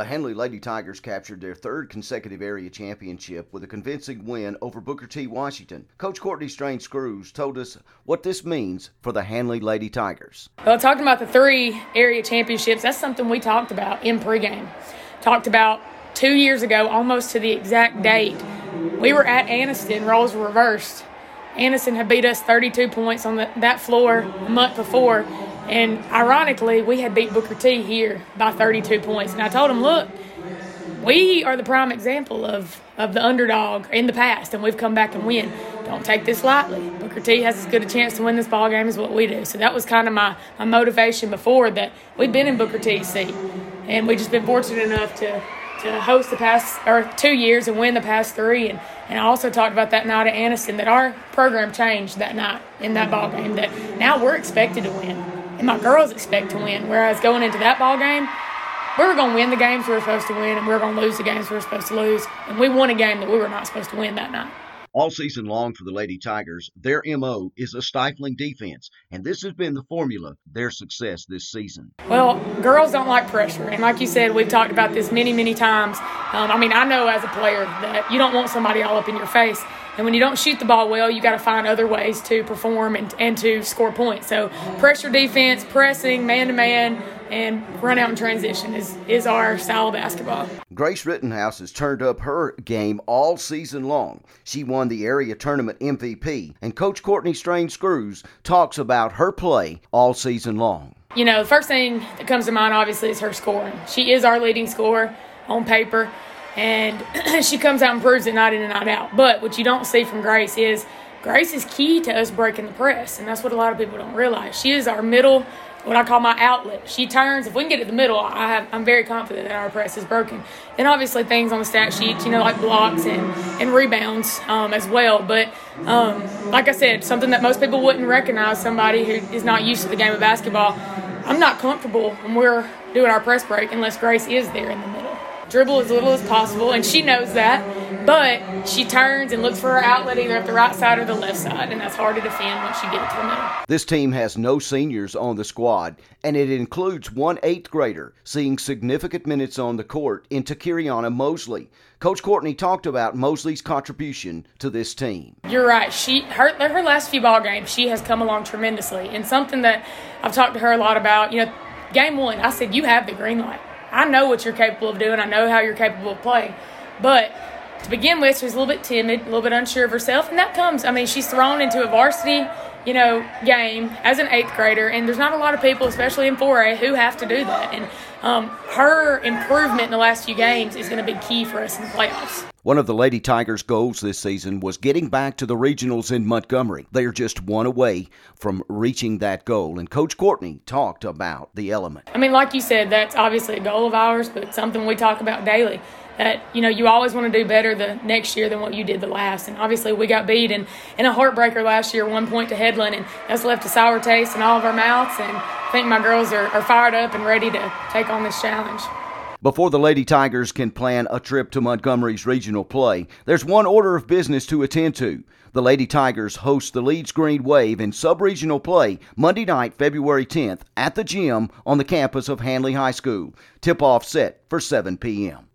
The Handley Lady Tigers captured their third consecutive area championship with a convincing win over Booker T. Washington. Coach Courtney Strange Screws told us what this means for the Handley Lady Tigers. Well, talking about the three area championships, that's something we talked about in pregame. Talked about two years ago, almost to the exact date. We were at Anniston, roles were reversed. Anniston had beat us 32 points on the, that floor a month before and ironically, we had beat Booker T here by 32 points. And I told him, look, we are the prime example of, of the underdog in the past, and we've come back and win. Don't take this lightly. Booker T has as good a chance to win this ball game as what we do. So that was kind of my, my motivation before that we've been in Booker T's seat, and we've just been fortunate enough to to host the past or two years and win the past three. And, and I also talked about that night at Anniston that our program changed that night in that ball game. That now we're expected to win and my girls expect to win. Whereas going into that ball game, we were going to win the games we were supposed to win, and we were going to lose the games we were supposed to lose. And we won a game that we were not supposed to win that night. All season long for the Lady Tigers, their MO is a stifling defense, and this has been the formula their success this season. Well, girls don't like pressure, and like you said, we've talked about this many, many times. Um, I mean, I know as a player that you don't want somebody all up in your face. And when you don't shoot the ball well, you got to find other ways to perform and, and to score points. So pressure defense, pressing, man to man, and run out in transition is, is our style of basketball. Grace Rittenhouse has turned up her game all season long. She won the area tournament MVP, and Coach Courtney Strange Screws talks about her play all season long. You know, the first thing that comes to mind, obviously, is her scoring. She is our leading scorer on paper and she comes out and proves it night in and night out. But what you don't see from Grace is Grace is key to us breaking the press, and that's what a lot of people don't realize. She is our middle, what I call my outlet. She turns. If we can get to the middle, I have, I'm very confident that our press is broken. Then obviously things on the stat sheet, you know, like blocks and and rebounds um, as well. But um, like I said, something that most people wouldn't recognize somebody who is not used to the game of basketball. I'm not comfortable when we're doing our press break unless Grace is there in the middle dribble as little as possible, and she knows that. But she turns and looks for her outlet either at the right side or the left side, and that's hard to defend once you get it to the middle. This team has no seniors on the squad, and it includes one eighth grader seeing significant minutes on the court in Takiriana Mosley. Coach Courtney talked about Mosley's contribution to this team. You're right. She her her last few ball games, she has come along tremendously, and something that I've talked to her a lot about. You know, game one, I said you have the green light I know what you're capable of doing. I know how you're capable of playing. But to begin with, she's a little bit timid, a little bit unsure of herself, and that comes. I mean, she's thrown into a varsity, you know, game as an eighth grader, and there's not a lot of people, especially in 4A, who have to do that. And um, her improvement in the last few games is going to be key for us in the playoffs. One of the Lady Tigers' goals this season was getting back to the regionals in Montgomery. They are just one away from reaching that goal, and Coach Courtney talked about the element. I mean, like you said, that's obviously a goal of ours, but something we talk about daily. That you know, you always want to do better the next year than what you did the last. And obviously, we got beat in, in a heartbreaker last year, one point to Headland, and that's left a sour taste in all of our mouths. And I think my girls are, are fired up and ready to take on this challenge. Before the Lady Tigers can plan a trip to Montgomery's regional play, there's one order of business to attend to. The Lady Tigers host the Leeds Green Wave in sub-regional play Monday night, February 10th at the gym on the campus of Handley High School. Tip-off set for 7 p.m.